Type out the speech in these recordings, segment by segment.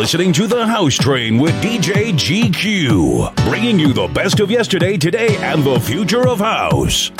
listening to The House Train with DJ G.Kue, bringing you the best of yesterday, today, and the future of house.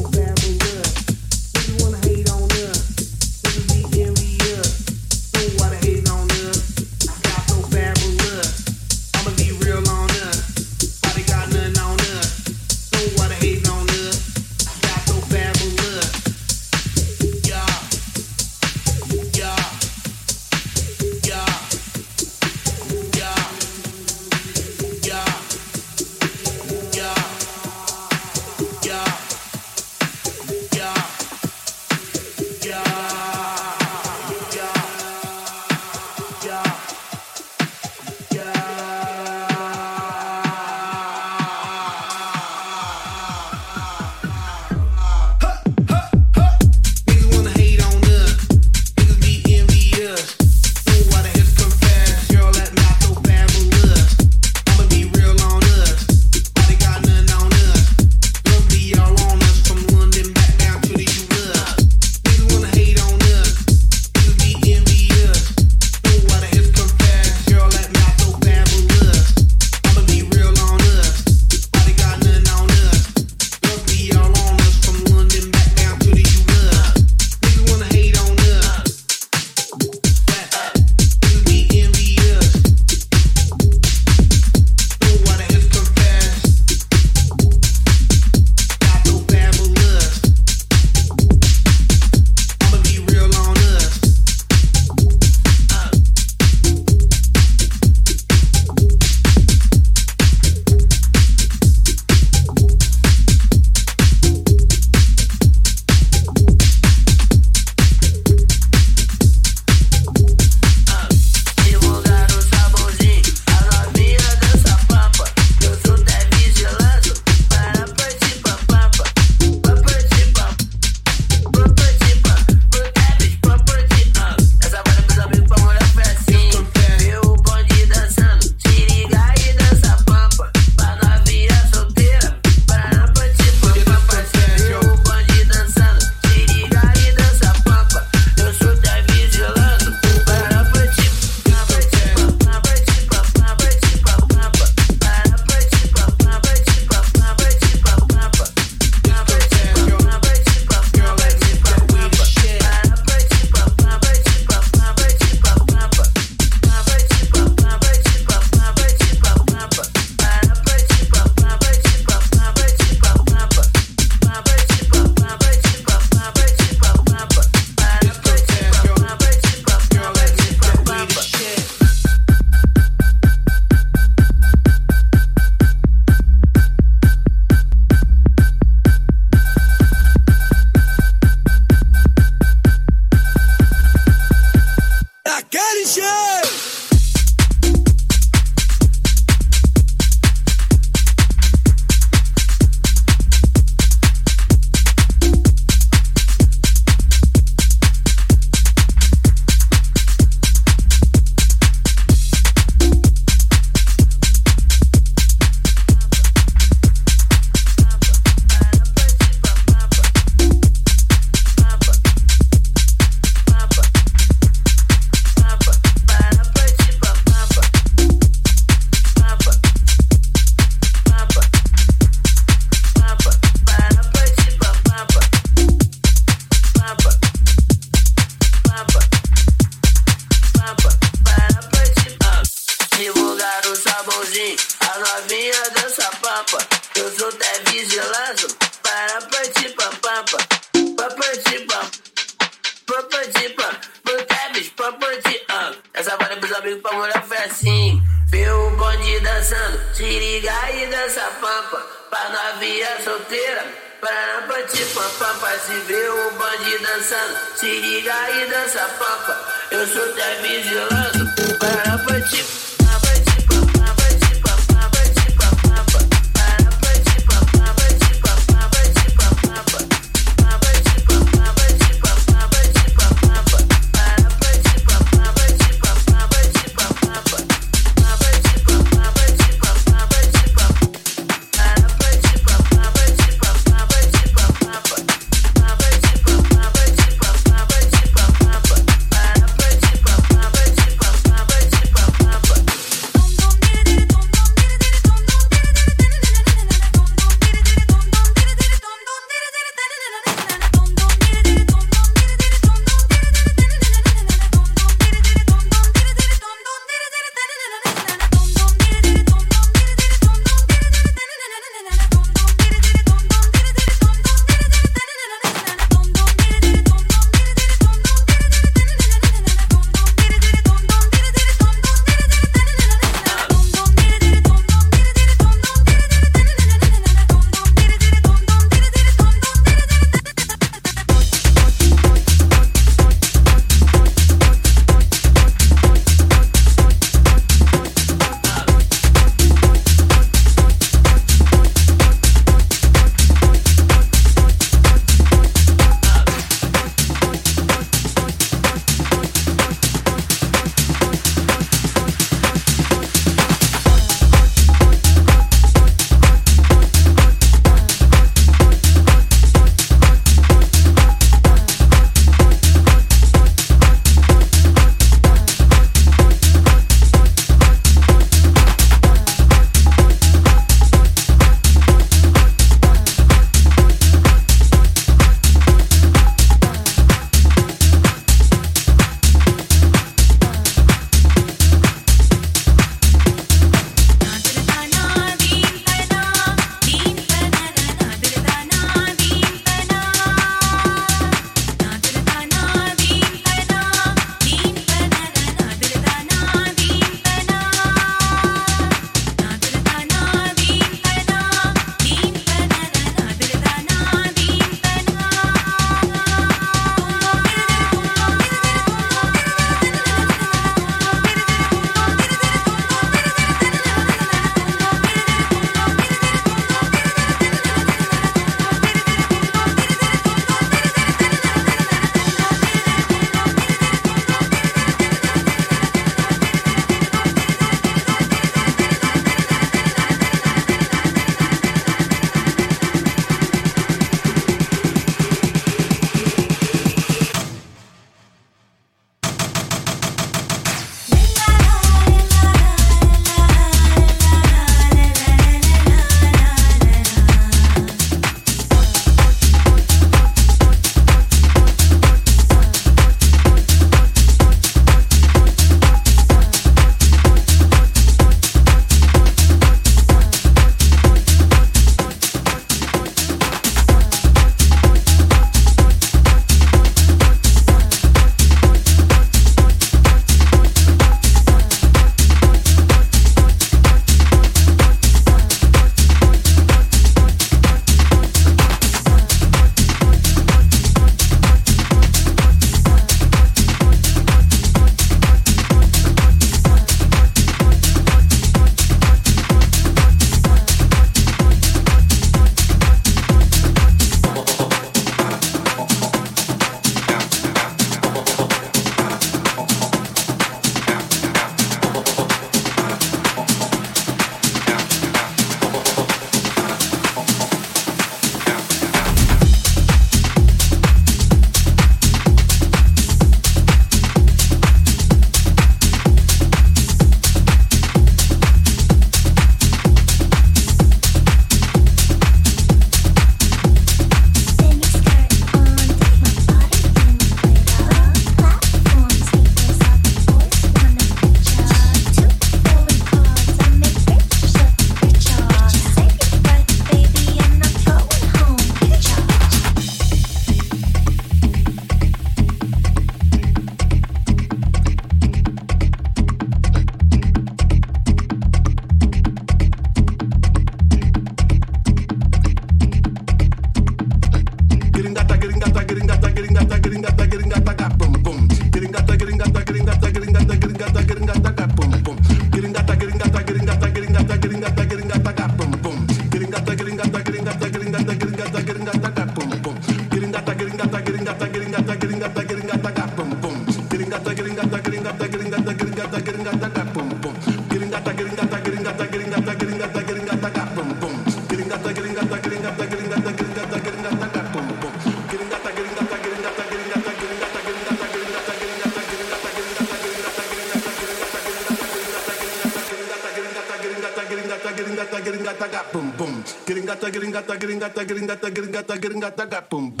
Boom boom.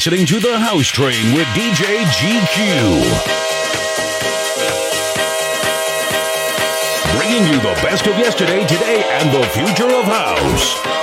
Listening to The House Train with DJ G.Kue. Bringing you the best of yesterday, today, and the future of house.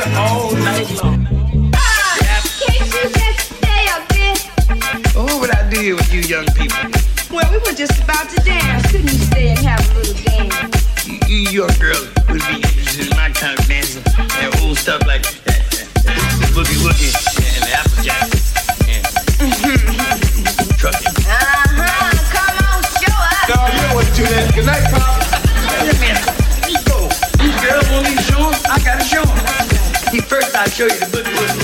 all night long. Oh, what I with you young people. Well, we were just about to dance. Couldn't you stay and have a little dance? Girl would be my of old stuff like. show you the boogie woogie.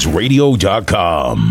Househeadsradio.com.